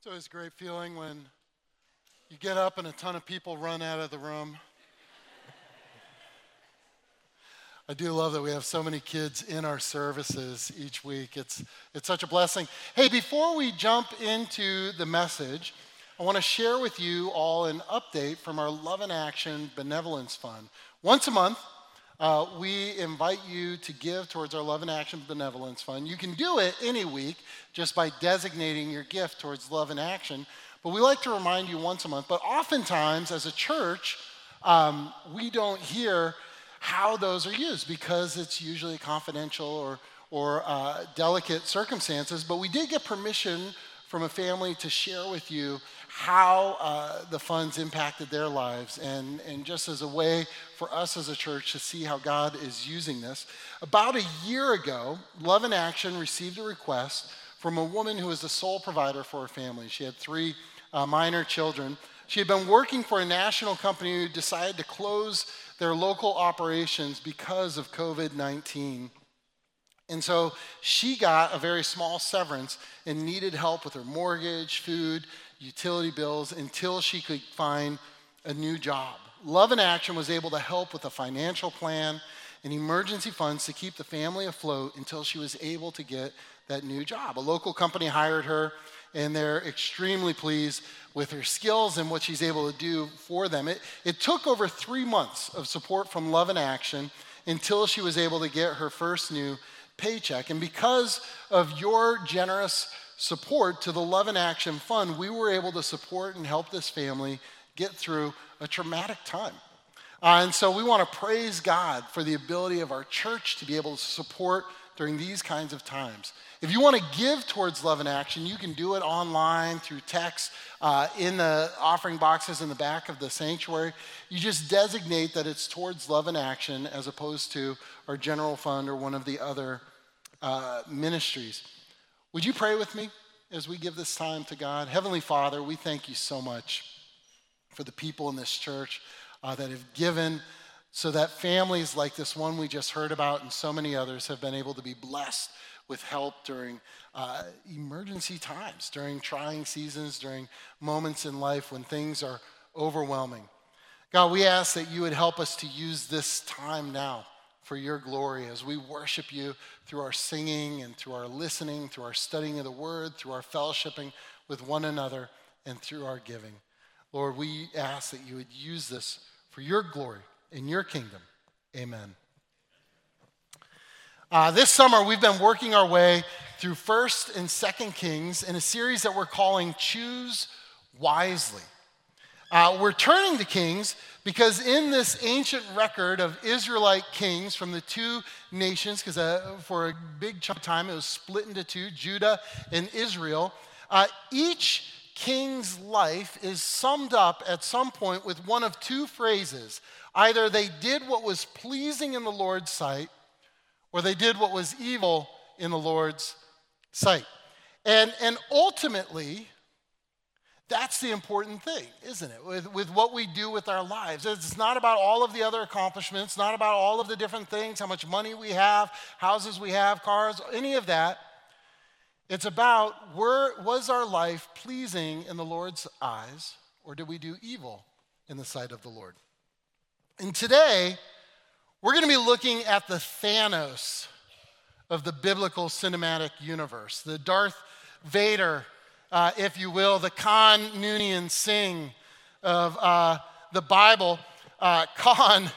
It's always a great feeling when you get up and a ton of people run out of the room. I do love that we have so many kids in our services each week. It's, it's such a blessing. Hey, before we jump into the message, I want to share with you all an update from our Love and Action Benevolence Fund. Once a month, uh, we invite you to give towards our Love and Action Benevolence Fund. You can do it any week just by designating your gift towards Love and Action. But we like to remind you once a month. But oftentimes, as a church, um, we don't hear how those are used because it's usually confidential or, or uh, delicate circumstances. But we did get permission from a family to share with you how uh, the funds impacted their lives, and, and just as a way for us as a church to see how God is using this. About a year ago, Love in Action received a request from a woman who was the sole provider for her family. She had three uh, minor children. She had been working for a national company who decided to close their local operations because of COVID 19. And so she got a very small severance and needed help with her mortgage, food, utility bills until she could find a new job. Love in Action was able to help with a financial plan and emergency funds to keep the family afloat until she was able to get that new job. A local company hired her, and they're extremely pleased with her skills and what she's able to do for them. It, it took over three months of support from Love in Action until she was able to get her first new paycheck. And because of your generous support to the Love and Action Fund, we were able to support and help this family get through a traumatic time. Uh, and so we want to praise God for the ability of our church to be able to support during these kinds of times. If you want to give towards Love and Action, you can do it online through text uh, in the offering boxes in the back of the sanctuary. You just designate that it's towards Love and Action as opposed to our general fund or one of the other uh, ministries. Would you pray with me as we give this time to God? Heavenly Father, we thank you so much for the people in this church uh, that have given so that families like this one we just heard about and so many others have been able to be blessed with help during uh, emergency times, during trying seasons, during moments in life when things are overwhelming. God, we ask that you would help us to use this time now for your glory as we worship you through our singing and through our listening, through our studying of the word, through our fellowshipping with one another, and through our giving. Lord, we ask that you would use this for your glory in your kingdom. Amen. Uh, this summer, we've been working our way through 1st and 2nd Kings in a series that we're calling Choose Wisely. Uh, we're turning to Kings because in this ancient record of Israelite kings from the two nations, because uh, for a big chunk of time it was split into two, Judah and Israel, uh, each king's life is summed up at some point with one of two phrases. Either they did what was pleasing in the Lord's sight, or they did what was evil in the Lord's sight. And, and ultimately, that's the important thing, isn't it? With, with what we do with our lives. It's not about all of the other accomplishments, not about all of the different things, how much money we have, houses we have, cars, any of that. It's about were, was our life pleasing in the Lord's eyes, or did we do evil in the sight of the Lord? And today, we're going to be looking at the Thanos of the biblical cinematic universe, the Darth Vader uh, if you will, the Khan Noonien Singh of uh, the Bible. Uh, Khan,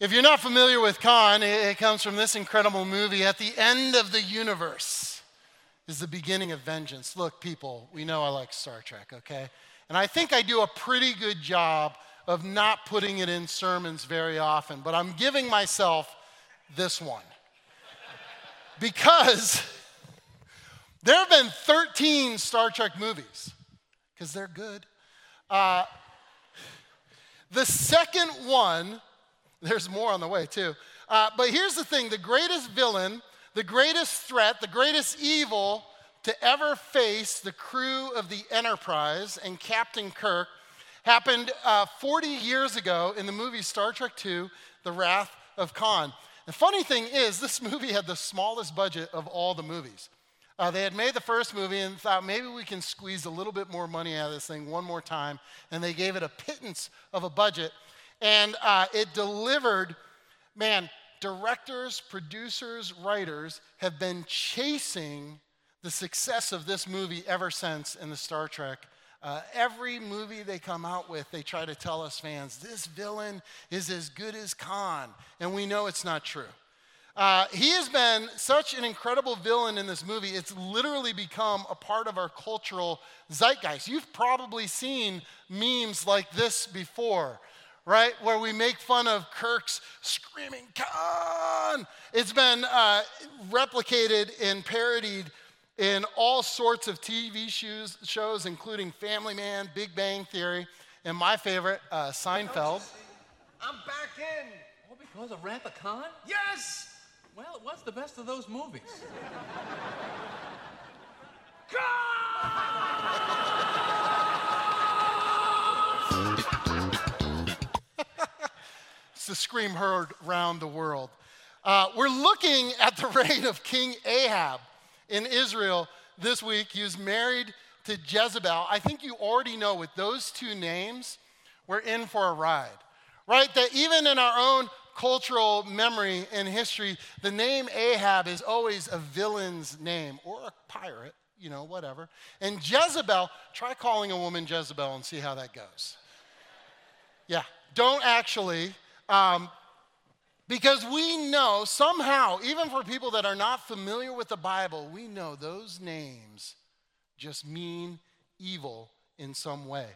if you're not familiar with Khan, it, it comes from this incredible movie. At the end of the universe is the beginning of vengeance. Look, people, we know I like Star Trek, okay? And I think I do a pretty good job of not putting it in sermons very often, but I'm giving myself this one. because there have been 13 Star Trek movies, because they're good. Uh, the second one, there's more on the way too. Uh, but here's the thing the greatest villain, the greatest threat, the greatest evil to ever face the crew of the Enterprise and Captain Kirk happened uh, 40 years ago in the movie Star Trek II The Wrath of Khan. The funny thing is, this movie had the smallest budget of all the movies. Uh, they had made the first movie and thought maybe we can squeeze a little bit more money out of this thing one more time. And they gave it a pittance of a budget. And uh, it delivered, man, directors, producers, writers have been chasing the success of this movie ever since in the Star Trek. Uh, every movie they come out with, they try to tell us fans, this villain is as good as Khan. And we know it's not true. Uh, he has been such an incredible villain in this movie, it's literally become a part of our cultural zeitgeist. You've probably seen memes like this before, right? Where we make fun of Kirk's screaming, Khan! It's been uh, replicated and parodied in all sorts of TV shows, shows, including Family Man, Big Bang Theory, and my favorite, uh, Seinfeld. I'm back in. Oh, because of Wrath of Khan? Yes! Well, it was the best of those movies. it's the scream heard round the world. Uh, we're looking at the reign of King Ahab in Israel this week. He was married to Jezebel. I think you already know with those two names, we're in for a ride, right? That even in our own cultural memory and history, the name Ahab is always a villain's name or a pirate, you know, whatever. And Jezebel, try calling a woman Jezebel and see how that goes. Yeah, don't actually, um, because we know somehow, even for people that are not familiar with the Bible, we know those names just mean evil in some way.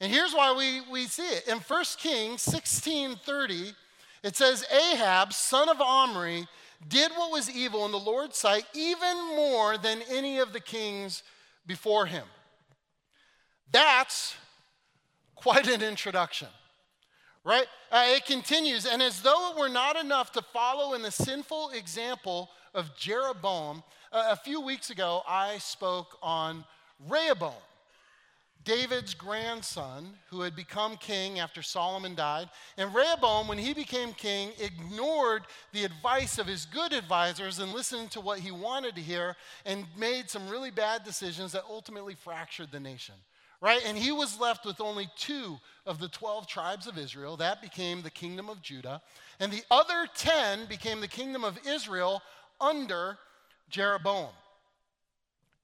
And here's why we, we see it. In 1 Kings 16 30, it says, Ahab, son of Omri, did what was evil in the Lord's sight even more than any of the kings before him. That's quite an introduction, right? Uh, it continues, and as though it were not enough to follow in the sinful example of Jeroboam, uh, a few weeks ago I spoke on Rehoboam. David's grandson, who had become king after Solomon died. And Rehoboam, when he became king, ignored the advice of his good advisors and listened to what he wanted to hear and made some really bad decisions that ultimately fractured the nation. Right? And he was left with only two of the 12 tribes of Israel. That became the kingdom of Judah. And the other 10 became the kingdom of Israel under Jeroboam.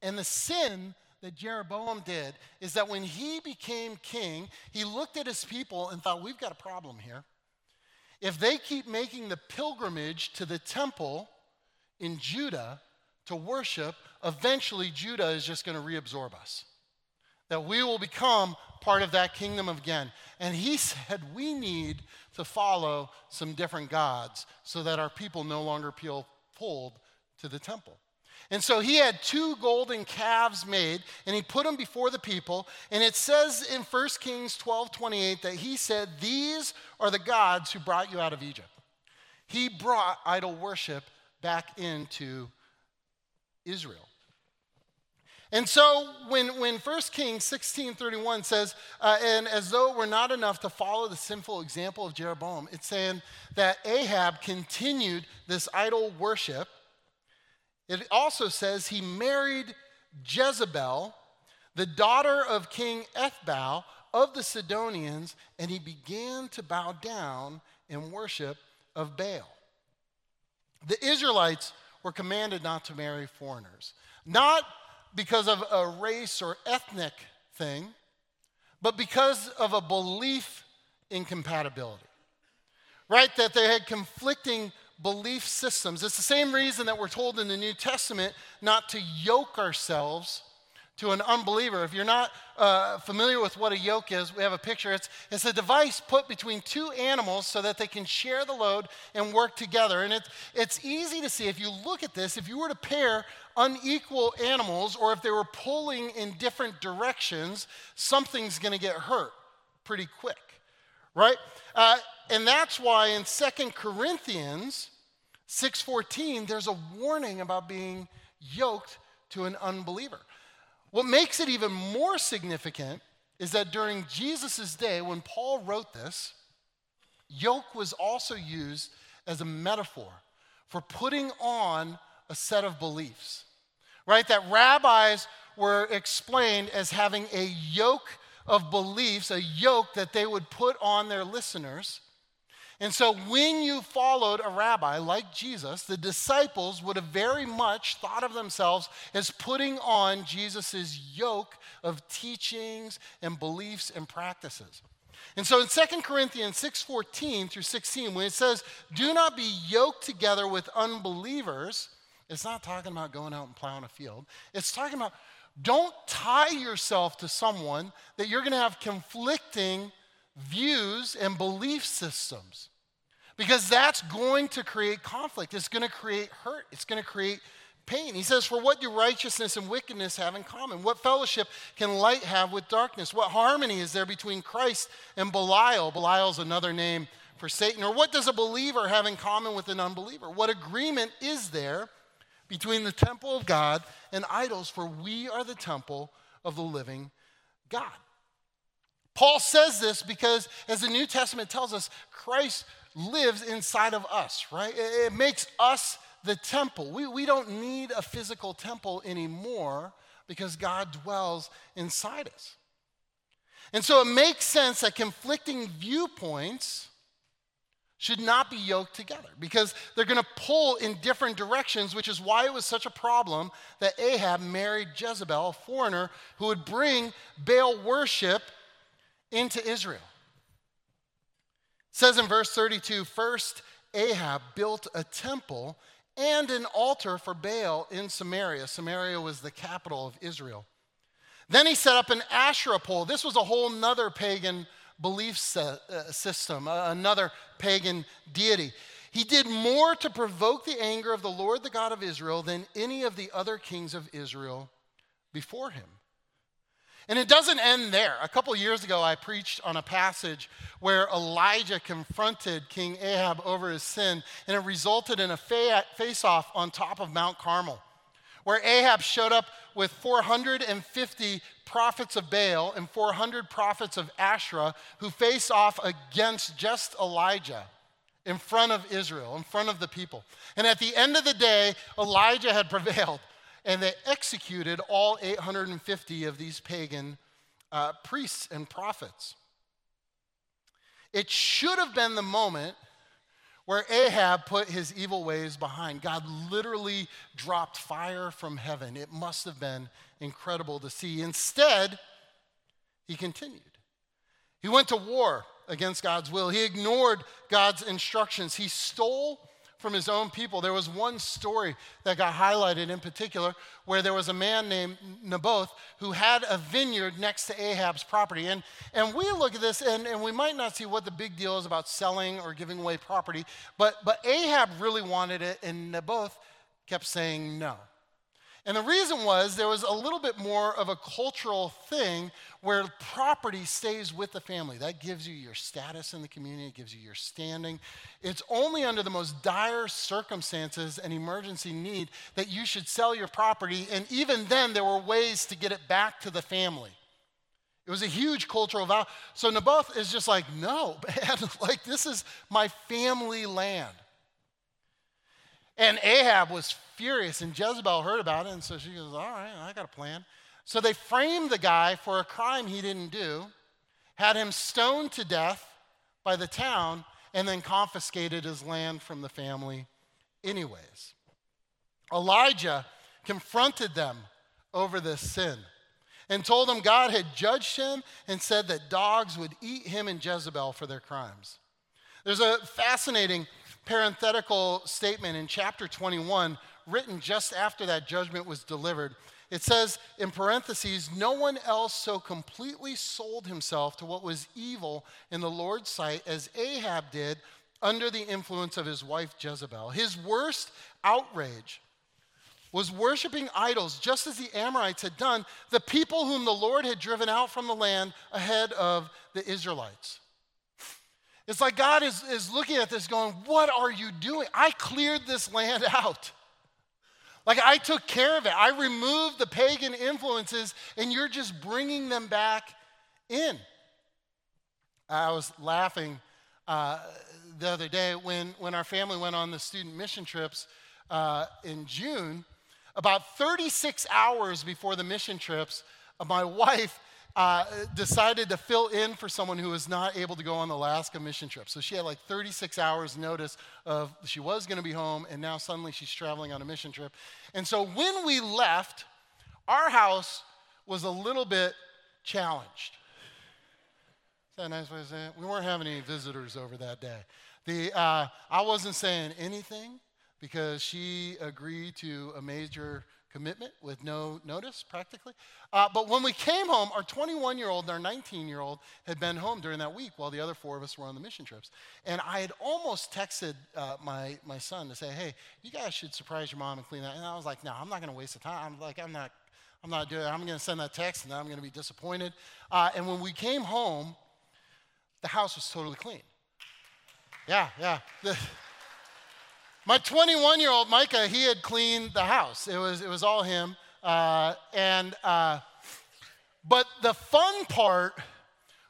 And the sin that Jeroboam did is that when he became king, he looked at his people and thought, we've got a problem here. If they keep making the pilgrimage to the temple in Judah to worship, eventually Judah is just going to reabsorb us. That we will become part of that kingdom again. And he said, we need to follow some different gods so that our people no longer feel pulled to the temple. And so he had two golden calves made, and he put them before the people. And it says in 1 Kings 12 28 that he said, These are the gods who brought you out of Egypt. He brought idol worship back into Israel. And so when, when 1 Kings 16 31 says, uh, and as though it were not enough to follow the sinful example of Jeroboam, it's saying that Ahab continued this idol worship it also says he married Jezebel, the daughter of King Ethbaal of the Sidonians, and he began to bow down in worship of Baal. The Israelites were commanded not to marry foreigners, not because of a race or ethnic thing, but because of a belief in incompatibility. Right? That they had conflicting belief systems. It's the same reason that we're told in the New Testament not to yoke ourselves to an unbeliever. If you're not uh, familiar with what a yoke is, we have a picture. It's, it's a device put between two animals so that they can share the load and work together. And it's, it's easy to see if you look at this, if you were to pair unequal animals or if they were pulling in different directions, something's going to get hurt pretty quick, right? Uh, and that's why in Second Corinthians 6:14 there's a warning about being yoked to an unbeliever. What makes it even more significant is that during Jesus' day when Paul wrote this, yoke was also used as a metaphor for putting on a set of beliefs. right? That rabbis were explained as having a yoke of beliefs, a yoke that they would put on their listeners. And so when you followed a rabbi like Jesus, the disciples would have very much thought of themselves as putting on Jesus' yoke of teachings and beliefs and practices. And so in 2 Corinthians 6:14 through 16 when it says do not be yoked together with unbelievers, it's not talking about going out and plowing a field. It's talking about don't tie yourself to someone that you're going to have conflicting views and belief systems. Because that's going to create conflict. It's going to create hurt. It's going to create pain. He says, For what do righteousness and wickedness have in common? What fellowship can light have with darkness? What harmony is there between Christ and Belial? Belial is another name for Satan. Or what does a believer have in common with an unbeliever? What agreement is there between the temple of God and idols? For we are the temple of the living God. Paul says this because, as the New Testament tells us, Christ lives inside of us, right? It makes us the temple. We, we don't need a physical temple anymore because God dwells inside us. And so it makes sense that conflicting viewpoints should not be yoked together because they're going to pull in different directions, which is why it was such a problem that Ahab married Jezebel, a foreigner who would bring Baal worship into Israel. Says in verse 32 First, Ahab built a temple and an altar for Baal in Samaria. Samaria was the capital of Israel. Then he set up an Asherah pole. This was a whole nother pagan belief uh, system, another pagan deity. He did more to provoke the anger of the Lord, the God of Israel, than any of the other kings of Israel before him. And it doesn't end there. A couple years ago, I preached on a passage where Elijah confronted King Ahab over his sin, and it resulted in a face off on top of Mount Carmel, where Ahab showed up with 450 prophets of Baal and 400 prophets of Asherah who face off against just Elijah in front of Israel, in front of the people. And at the end of the day, Elijah had prevailed and they executed all 850 of these pagan uh, priests and prophets. It should have been the moment where Ahab put his evil ways behind. God literally dropped fire from heaven. It must have been incredible to see. Instead, he continued. He went to war against God's will. He ignored God's instructions. He stole from his own people. There was one story that got highlighted in particular where there was a man named Naboth who had a vineyard next to Ahab's property. And, and we look at this and, and we might not see what the big deal is about selling or giving away property, but, but Ahab really wanted it, and Naboth kept saying no. And the reason was there was a little bit more of a cultural thing where property stays with the family. That gives you your status in the community, it gives you your standing. It's only under the most dire circumstances and emergency need that you should sell your property. And even then, there were ways to get it back to the family. It was a huge cultural vow. So Naboth is just like, no, man, like this is my family land. And Ahab was furious, and Jezebel heard about it, and so she goes, All right, I got a plan. So they framed the guy for a crime he didn't do, had him stoned to death by the town, and then confiscated his land from the family, anyways. Elijah confronted them over this sin and told them God had judged him and said that dogs would eat him and Jezebel for their crimes. There's a fascinating parenthetical statement in chapter 21 written just after that judgment was delivered. It says in parentheses, no one else so completely sold himself to what was evil in the Lord's sight as Ahab did under the influence of his wife Jezebel. His worst outrage was worshiping idols just as the Amorites had done, the people whom the Lord had driven out from the land ahead of the Israelites. It's like God is, is looking at this going, What are you doing? I cleared this land out. Like I took care of it. I removed the pagan influences, and you're just bringing them back in. I was laughing uh, the other day when, when our family went on the student mission trips uh, in June. about 36 hours before the mission trips, my wife uh, decided to fill in for someone who was not able to go on the Alaska mission trip. So she had like 36 hours notice of she was going to be home, and now suddenly she's traveling on a mission trip. And so when we left, our house was a little bit challenged. Is that a nice way to say it? We weren't having any visitors over that day. The, uh, I wasn't saying anything because she agreed to a major commitment with no notice, practically. Uh, but when we came home, our 21 year old and our 19 year old had been home during that week while the other four of us were on the mission trips. And I had almost texted uh, my, my son to say, hey, you guys should surprise your mom and clean that. And I was like, no, I'm not going to waste the time. I'm like, I'm not. I'm not doing it. I'm going to send that text and I'm going to be disappointed. Uh, and when we came home, the house was totally clean. Yeah, yeah. The, my 21 year old Micah, he had cleaned the house. It was, it was all him. Uh, and, uh, but the fun part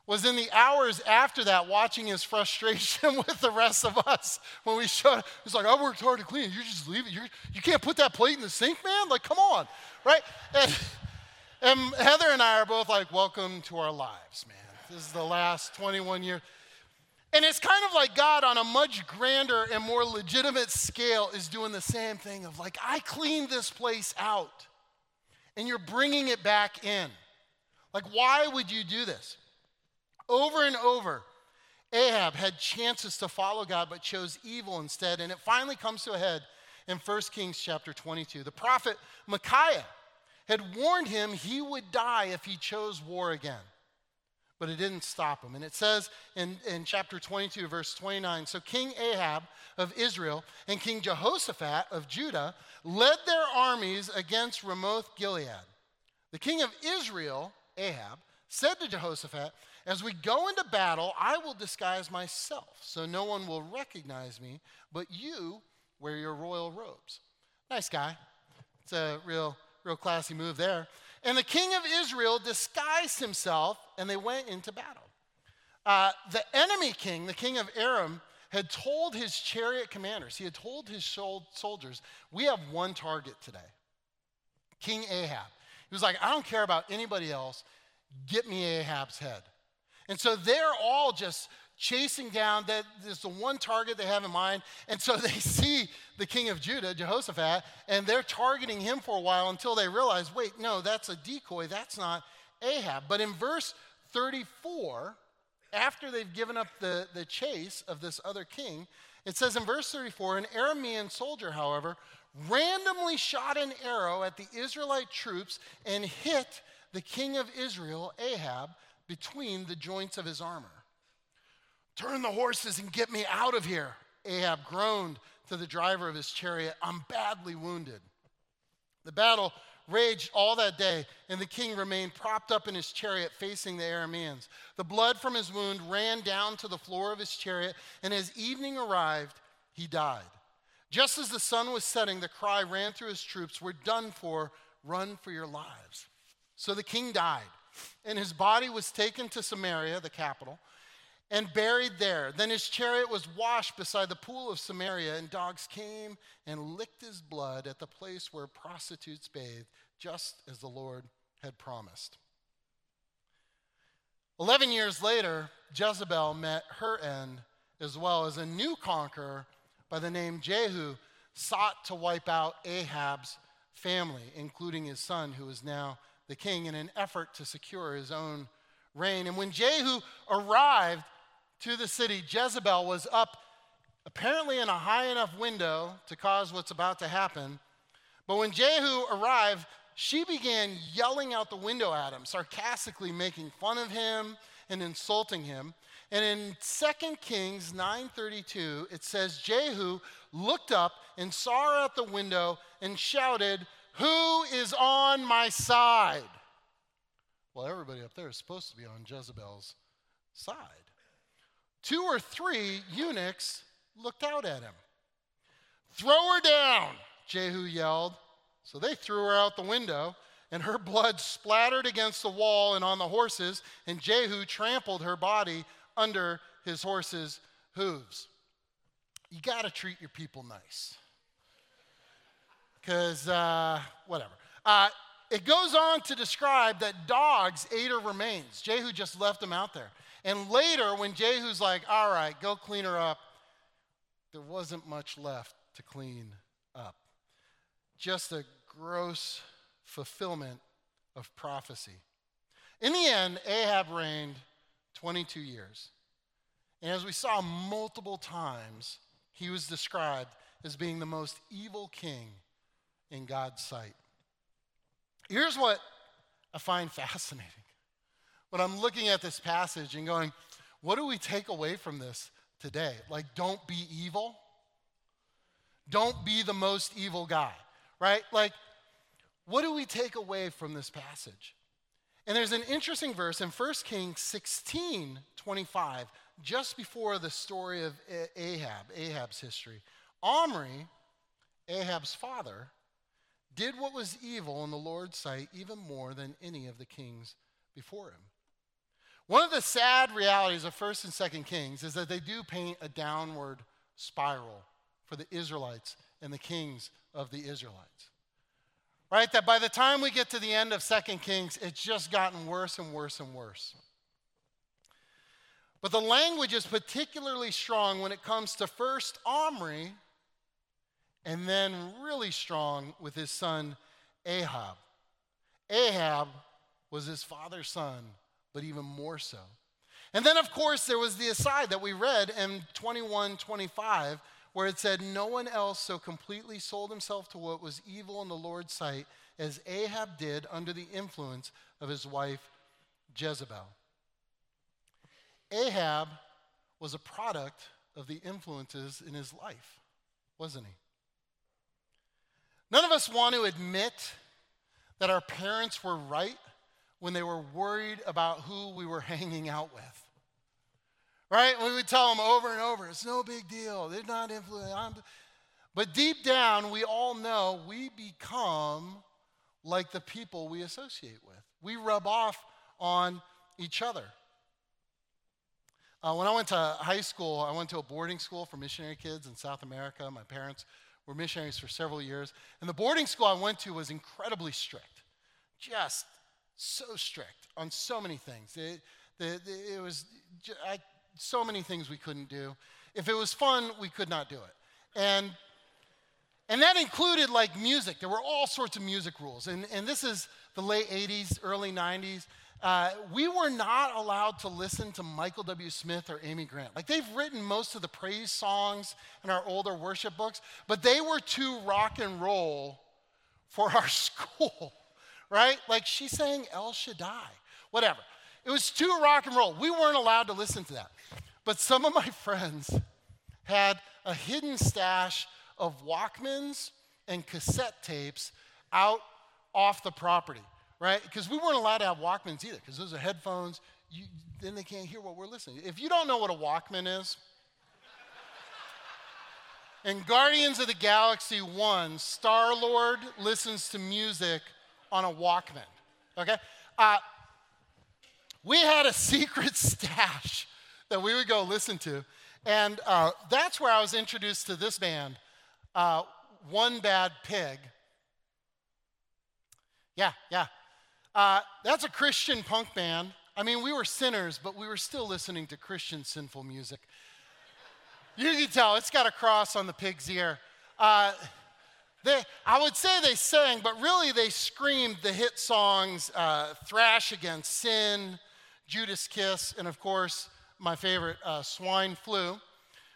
was in the hours after that, watching his frustration with the rest of us when we showed. He's like, "I worked hard to clean it. You just leave it. You're, you can't put that plate in the sink, man. Like, come on, right?" And, and Heather and I are both like, "Welcome to our lives, man. This is the last 21 years." And it's kind of like God on a much grander and more legitimate scale is doing the same thing of like, I cleaned this place out and you're bringing it back in. Like, why would you do this? Over and over, Ahab had chances to follow God but chose evil instead. And it finally comes to a head in 1 Kings chapter 22. The prophet Micaiah had warned him he would die if he chose war again but it didn't stop him. And it says in, in chapter 22, verse 29 So King Ahab of Israel and King Jehoshaphat of Judah led their armies against Ramoth Gilead. The king of Israel, Ahab, said to Jehoshaphat, As we go into battle, I will disguise myself, so no one will recognize me, but you wear your royal robes. Nice guy. It's a real, real classy move there. And the king of Israel disguised himself and they went into battle. Uh, the enemy king, the king of Aram, had told his chariot commanders, he had told his soldiers, we have one target today King Ahab. He was like, I don't care about anybody else, get me Ahab's head. And so they're all just chasing down that is the one target they have in mind. And so they see the king of Judah, Jehoshaphat, and they're targeting him for a while until they realize, wait, no, that's a decoy. That's not Ahab. But in verse 34, after they've given up the, the chase of this other king, it says in verse 34 an Aramean soldier, however, randomly shot an arrow at the Israelite troops and hit the king of Israel, Ahab, between the joints of his armor. Turn the horses and get me out of here. Ahab groaned to the driver of his chariot, I'm badly wounded. The battle raged all that day, and the king remained propped up in his chariot facing the Arameans. The blood from his wound ran down to the floor of his chariot, and as evening arrived, he died. Just as the sun was setting, the cry ran through his troops, We're done for, run for your lives. So the king died, and his body was taken to Samaria, the capital and buried there. Then his chariot was washed beside the pool of Samaria, and dogs came and licked his blood at the place where prostitutes bathed, just as the Lord had promised. Eleven years later, Jezebel met her end, as well as a new conqueror by the name Jehu sought to wipe out Ahab's family, including his son, who is now the king, in an effort to secure his own reign. And when Jehu arrived, to the city, Jezebel was up apparently in a high enough window to cause what's about to happen. But when Jehu arrived, she began yelling out the window at him, sarcastically making fun of him and insulting him. And in 2 Kings 9:32, it says Jehu looked up and saw her out the window and shouted, "Who is on my side?" Well, everybody up there is supposed to be on Jezebel's side. Two or three eunuchs looked out at him. Throw her down, Jehu yelled. So they threw her out the window, and her blood splattered against the wall and on the horses, and Jehu trampled her body under his horse's hooves. You got to treat your people nice. because uh, whatever. Uh, it goes on to describe that dogs ate her remains. Jehu just left them out there. And later, when Jehu's like, all right, go clean her up, there wasn't much left to clean up. Just a gross fulfillment of prophecy. In the end, Ahab reigned 22 years. And as we saw multiple times, he was described as being the most evil king in God's sight. Here's what I find fascinating. When I'm looking at this passage and going, what do we take away from this today? Like, don't be evil. Don't be the most evil guy, right? Like, what do we take away from this passage? And there's an interesting verse in 1 Kings 16 25, just before the story of Ahab, Ahab's history. Omri, Ahab's father, did what was evil in the Lord's sight even more than any of the kings before him. One of the sad realities of 1st and 2nd Kings is that they do paint a downward spiral for the Israelites and the kings of the Israelites. Right? That by the time we get to the end of 2nd Kings, it's just gotten worse and worse and worse. But the language is particularly strong when it comes to first Omri and then really strong with his son Ahab. Ahab was his father's son, but even more so. And then, of course, there was the aside that we read in 21 25, where it said, No one else so completely sold himself to what was evil in the Lord's sight as Ahab did under the influence of his wife Jezebel. Ahab was a product of the influences in his life, wasn't he? None of us want to admit that our parents were right when they were worried about who we were hanging out with. Right? We would tell them over and over, it's no big deal. They're not influenced. But deep down, we all know we become like the people we associate with. We rub off on each other. Uh, when I went to high school, I went to a boarding school for missionary kids in South America. My parents were missionaries for several years. And the boarding school I went to was incredibly strict, just so strict on so many things. It, it, it was I, so many things we couldn't do. If it was fun, we could not do it. And and that included like music. There were all sorts of music rules. And, and this is the late 80s, early 90s. Uh, we were not allowed to listen to Michael W. Smith or Amy Grant. Like they've written most of the praise songs in our older worship books, but they were too rock and roll for our school, right? Like she sang El Shaddai, whatever. It was too rock and roll. We weren't allowed to listen to that. But some of my friends had a hidden stash of Walkmans and cassette tapes out off the property right? Because we weren't allowed to have Walkmans either, because those are headphones. You, then they can't hear what we're listening. If you don't know what a Walkman is, in Guardians of the Galaxy 1, Star Lord listens to music on a Walkman. Okay? Uh, we had a secret stash that we would go listen to. And uh, that's where I was introduced to this band, uh, One Bad Pig. Yeah, yeah. Uh, that's a Christian punk band. I mean, we were sinners, but we were still listening to Christian sinful music. You can tell it's got a cross on the pig's ear. They, I would say they sang, but really they screamed the hit songs uh, Thrash Against Sin, Judas Kiss, and of course, my favorite, uh, Swine Flew,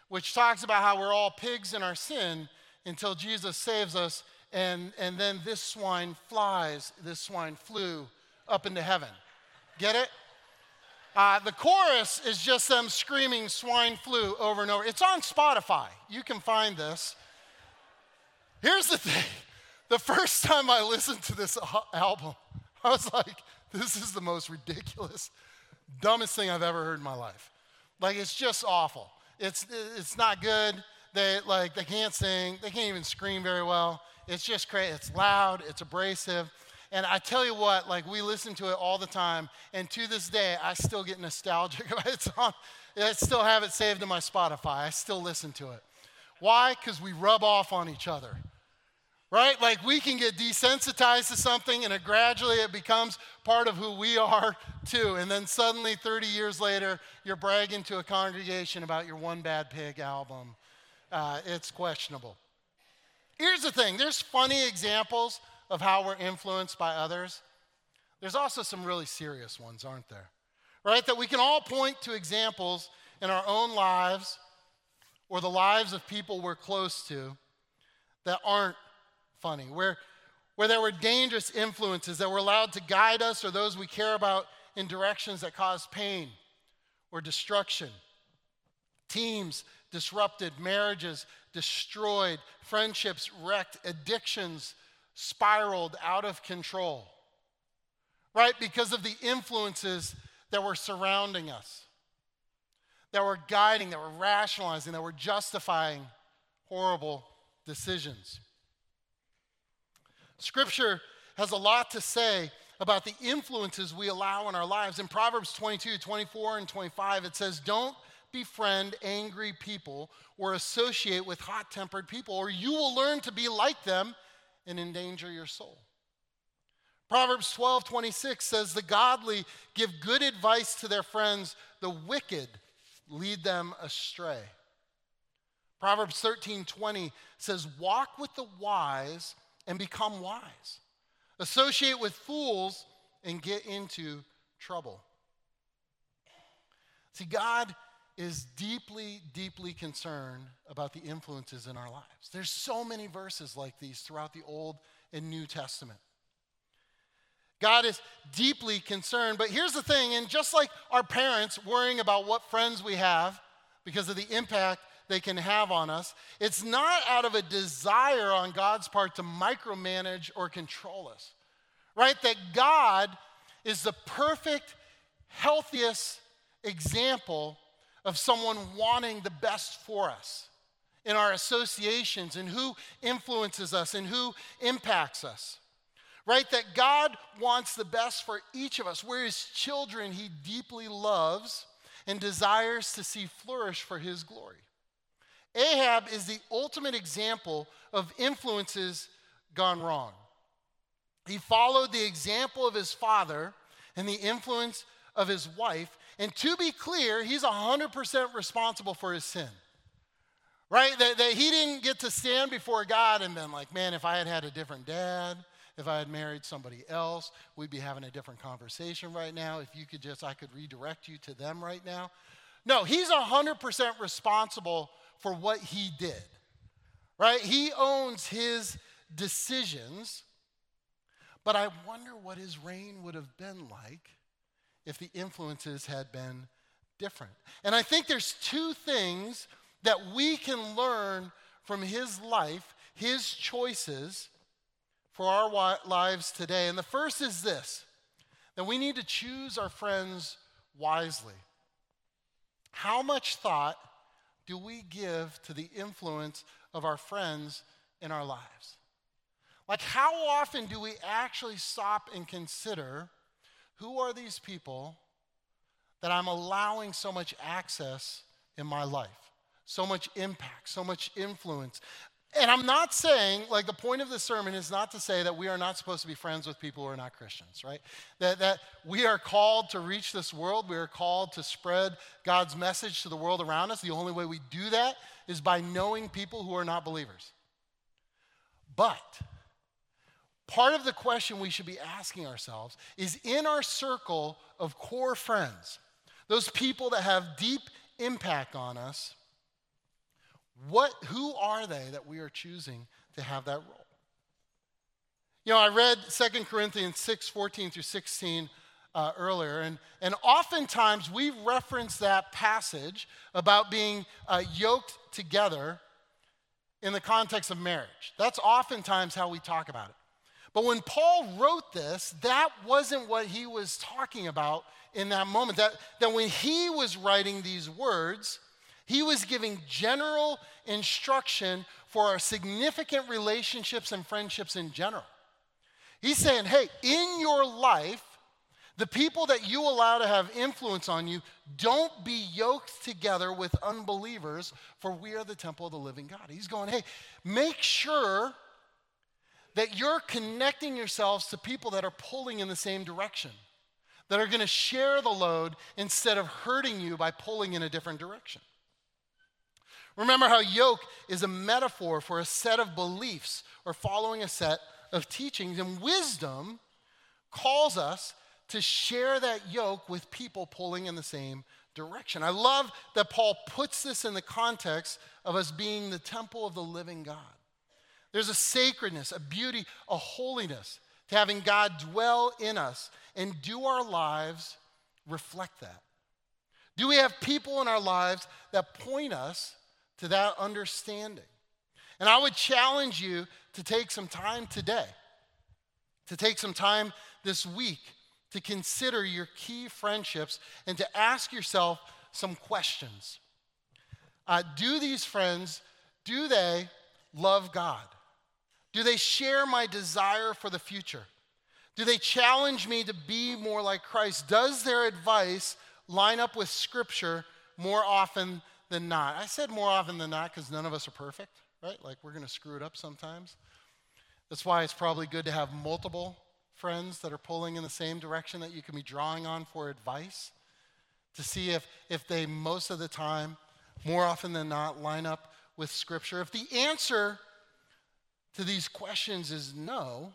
which talks about how we're all pigs in our sin until Jesus saves us and, and then this swine flies, this swine flew up into heaven. Get it? Uh, the chorus is just them screaming swine flu over and over. It's on Spotify. You can find this. Here's the thing the first time I listened to this album, I was like, this is the most ridiculous, dumbest thing I've ever heard in my life. Like, it's just awful. It's, it's not good. They, like, they can't sing, they can't even scream very well. It's just crazy. It's loud, it's abrasive. And I tell you what, like we listen to it all the time, and to this day, I still get nostalgic. it's on, I still have it saved in my Spotify. I still listen to it. Why? Because we rub off on each other, right? Like we can get desensitized to something and it gradually it becomes part of who we are too. And then suddenly 30 years later, you're bragging to a congregation about your One Bad Pig album. Uh, it's questionable. Here's the thing there's funny examples of how we're influenced by others. There's also some really serious ones, aren't there? Right? That we can all point to examples in our own lives or the lives of people we're close to that aren't funny, where, where there were dangerous influences that were allowed to guide us or those we care about in directions that cause pain or destruction. Teams disrupted, marriages destroyed, friendships wrecked, addictions spiraled out of control. Right? Because of the influences that were surrounding us, that were guiding, that were rationalizing, that were justifying horrible decisions. Scripture has a lot to say about the influences we allow in our lives. In Proverbs 22, 24, and 25, it says, Don't befriend angry people or associate with hot tempered people, or you will learn to be like them and endanger your soul. Proverbs 12, 26 says, The godly give good advice to their friends, the wicked lead them astray. Proverbs 13, 20 says, Walk with the wise and become wise. Associate with fools and get into trouble. See, God is deeply, deeply concerned about the influences in our lives. There's so many verses like these throughout the Old and New Testament. God is deeply concerned, but here's the thing, and just like our parents worrying about what friends we have because of the impact they can have on us. It's not out of a desire on God's part to micromanage or control us, right? That God is the perfect, healthiest example of someone wanting the best for us in our associations and who influences us and who impacts us. Right? That God wants the best for each of us. We're his children, he deeply loves and desires to see flourish for his glory. Ahab is the ultimate example of influences gone wrong. He followed the example of his father and the influence of his wife. And to be clear, he's 100% responsible for his sin. Right? That, that he didn't get to stand before God and been like, man, if I had had a different dad, if I had married somebody else, we'd be having a different conversation right now. If you could just, I could redirect you to them right now. No, he's 100% responsible for what he did, right? He owns his decisions, but I wonder what his reign would have been like if the influences had been different. And I think there's two things that we can learn from his life, his choices for our lives today. And the first is this that we need to choose our friends wisely. How much thought do we give to the influence of our friends in our lives? Like, how often do we actually stop and consider who are these people that I'm allowing so much access in my life, so much impact, so much influence? And I'm not saying, like, the point of this sermon is not to say that we are not supposed to be friends with people who are not Christians, right? That, that we are called to reach this world. We are called to spread God's message to the world around us. The only way we do that is by knowing people who are not believers. But part of the question we should be asking ourselves is in our circle of core friends, those people that have deep impact on us, what, who are they that we are choosing to have that role? You know, I read 2 Corinthians 6 14 through 16 uh, earlier, and, and oftentimes we reference that passage about being uh, yoked together in the context of marriage. That's oftentimes how we talk about it. But when Paul wrote this, that wasn't what he was talking about in that moment. That, that when he was writing these words, he was giving general instruction for our significant relationships and friendships in general. He's saying, hey, in your life, the people that you allow to have influence on you, don't be yoked together with unbelievers, for we are the temple of the living God. He's going, hey, make sure that you're connecting yourselves to people that are pulling in the same direction, that are going to share the load instead of hurting you by pulling in a different direction. Remember how yoke is a metaphor for a set of beliefs or following a set of teachings, and wisdom calls us to share that yoke with people pulling in the same direction. I love that Paul puts this in the context of us being the temple of the living God. There's a sacredness, a beauty, a holiness to having God dwell in us and do our lives reflect that? Do we have people in our lives that point us to that understanding? And I would challenge you to take some time today, to take some time this week to consider your key friendships and to ask yourself some questions. Uh, do these friends, do they love God? Do they share my desire for the future? Do they challenge me to be more like Christ? Does their advice line up with Scripture more often than not? I said more often than not because none of us are perfect, right? Like we're going to screw it up sometimes. That's why it's probably good to have multiple friends that are pulling in the same direction that you can be drawing on for advice to see if, if they most of the time, more often than not, line up with Scripture. If the answer to these questions is no,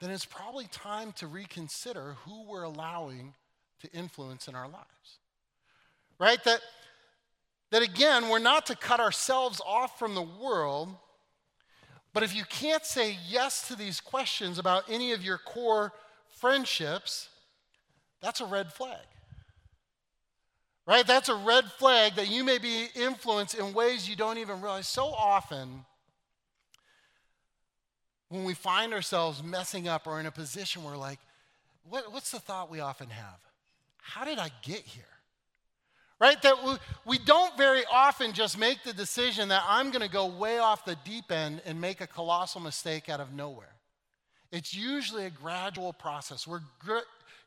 then it's probably time to reconsider who we're allowing to influence in our lives. Right? That, that again, we're not to cut ourselves off from the world, but if you can't say yes to these questions about any of your core friendships, that's a red flag. Right? That's a red flag that you may be influenced in ways you don't even realize. So often, when we find ourselves messing up or in a position where, like, what, what's the thought we often have? How did I get here? Right? That we, we don't very often just make the decision that I'm going to go way off the deep end and make a colossal mistake out of nowhere. It's usually a gradual process. We're gr-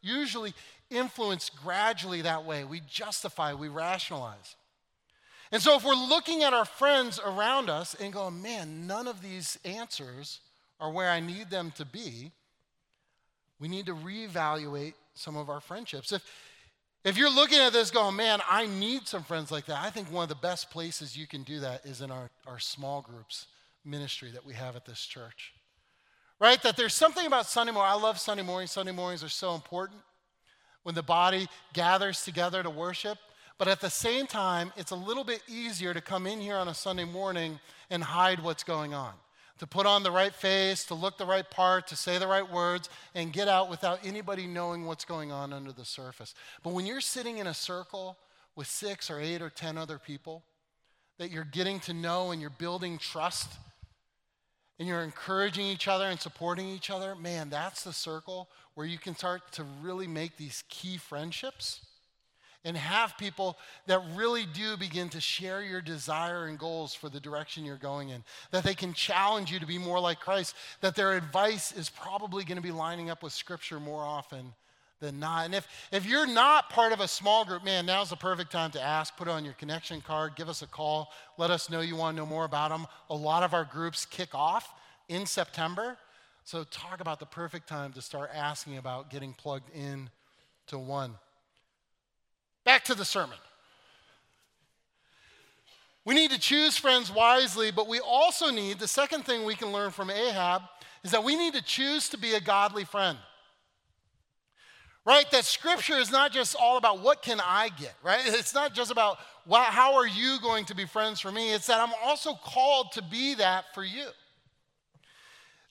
usually influenced gradually that way. We justify, we rationalize. And so if we're looking at our friends around us and going, man, none of these answers are where I need them to be, we need to reevaluate some of our friendships. If, if you're looking at this going, man, I need some friends like that, I think one of the best places you can do that is in our, our small groups ministry that we have at this church. Right? That there's something about Sunday morning. I love Sunday mornings. Sunday mornings are so important when the body gathers together to worship. But at the same time, it's a little bit easier to come in here on a Sunday morning and hide what's going on to put on the right face, to look the right part, to say the right words, and get out without anybody knowing what's going on under the surface. But when you're sitting in a circle with six or eight or ten other people that you're getting to know and you're building trust and you're encouraging each other and supporting each other, man, that's the circle where you can start to really make these key friendships and have people that really do begin to share your desire and goals for the direction you're going in. That they can challenge you to be more like Christ. That their advice is probably going to be lining up with Scripture more often than not. And if, if you're not part of a small group, man, now's the perfect time to ask. Put on your connection card, give us a call, let us know you want to know more about them. A lot of our groups kick off in September. So talk about the perfect time to start asking about getting plugged in to one. Back to the sermon. We need to choose friends wisely, but we also need the second thing we can learn from Ahab is that we need to choose to be a godly friend. Right? That scripture is not just all about what can I get, right? It's not just about well, how are you going to be friends for me? It's that I'm also called to be that for you.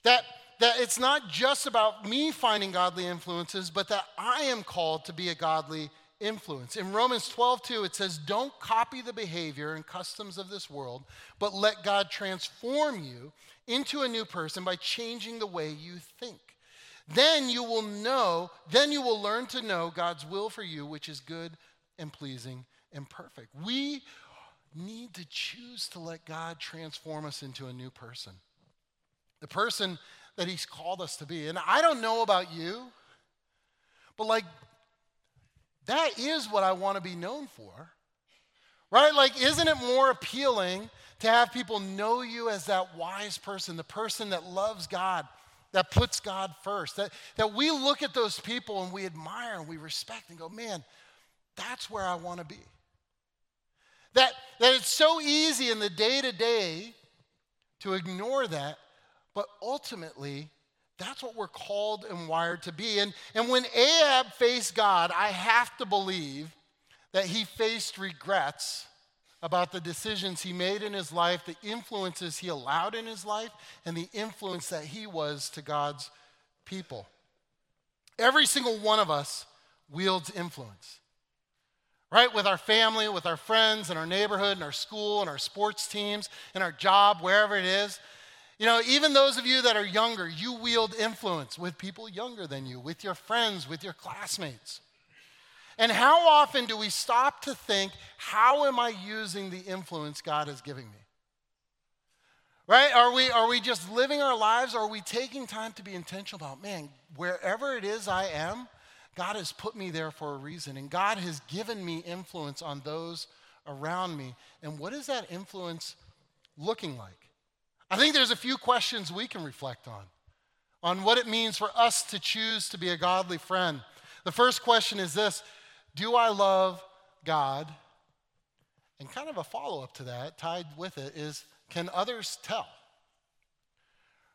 That that it's not just about me finding godly influences, but that I am called to be a godly influence. In Romans 12, 2, it says, Don't copy the behavior and customs of this world, but let God transform you into a new person by changing the way you think. Then you will know, then you will learn to know God's will for you, which is good and pleasing and perfect. We need to choose to let God transform us into a new person. The person that He's called us to be. And I don't know about you, but like that is what I want to be known for. Right? Like, isn't it more appealing to have people know you as that wise person, the person that loves God, that puts God first? That, that we look at those people and we admire and we respect and go, man, that's where I want to be. That, that it's so easy in the day to day to ignore that, but ultimately, that's what we're called and wired to be. And, and when Ahab faced God, I have to believe that he faced regrets about the decisions he made in his life, the influences he allowed in his life, and the influence that he was to God's people. Every single one of us wields influence, right? With our family, with our friends, in our neighborhood, in our school, in our sports teams, in our job, wherever it is. You know, even those of you that are younger, you wield influence with people younger than you, with your friends, with your classmates. And how often do we stop to think, how am I using the influence God is giving me? Right? Are we, are we just living our lives? Or are we taking time to be intentional about, man, wherever it is I am, God has put me there for a reason. And God has given me influence on those around me. And what is that influence looking like? I think there's a few questions we can reflect on, on what it means for us to choose to be a godly friend. The first question is this Do I love God? And kind of a follow up to that, tied with it, is Can others tell?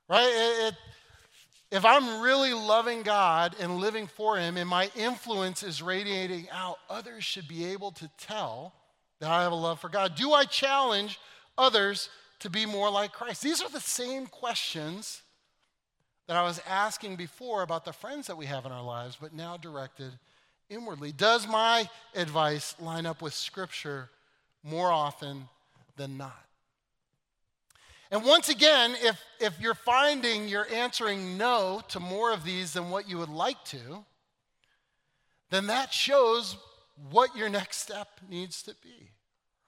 Right? It, it, if I'm really loving God and living for Him and my influence is radiating out, others should be able to tell that I have a love for God. Do I challenge others to be more like Christ? These are the same questions that I was asking before about the friends that we have in our lives, but now directed inwardly. Does my advice line up with Scripture more often than not? And once again, if, if you're finding you're answering no to more of these than what you would like to, then that shows what your next step needs to be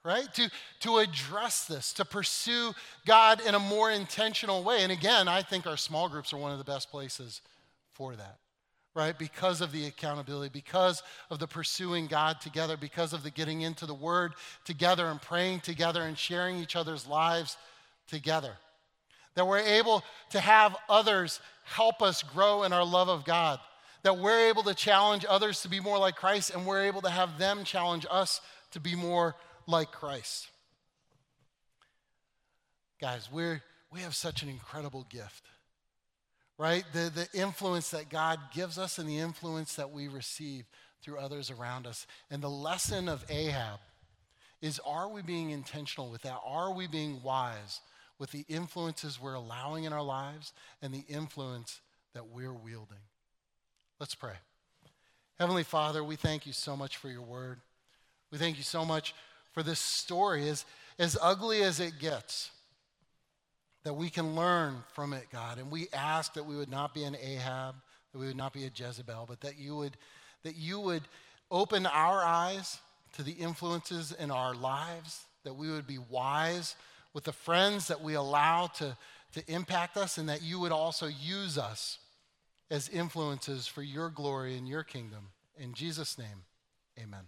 right? To, to address this, to pursue God in a more intentional way. And again, I think our small groups are one of the best places for that, right? Because of the accountability, because of the pursuing God together, because of the getting into the Word together and praying together and sharing each other's lives together. That we're able to have others help us grow in our love of God. That we're able to challenge others to be more like Christ, and we're able to have them challenge us to be more like Christ. Guys, we're, we have such an incredible gift, right? The, the influence that God gives us and the influence that we receive through others around us. And the lesson of Ahab is are we being intentional with that? Are we being wise with the influences we're allowing in our lives and the influence that we're wielding? Let's pray. Heavenly Father, we thank you so much for your word. We thank you so much for this story, as, as ugly as it gets, that we can learn from it, God. And we ask that we would not be an Ahab, that we would not be a Jezebel, but that you would, that you would open our eyes to the influences in our lives, that we would be wise with the friends that we allow to, to impact us, and that you would also use us as influences for your glory and your kingdom. In Jesus' name, amen.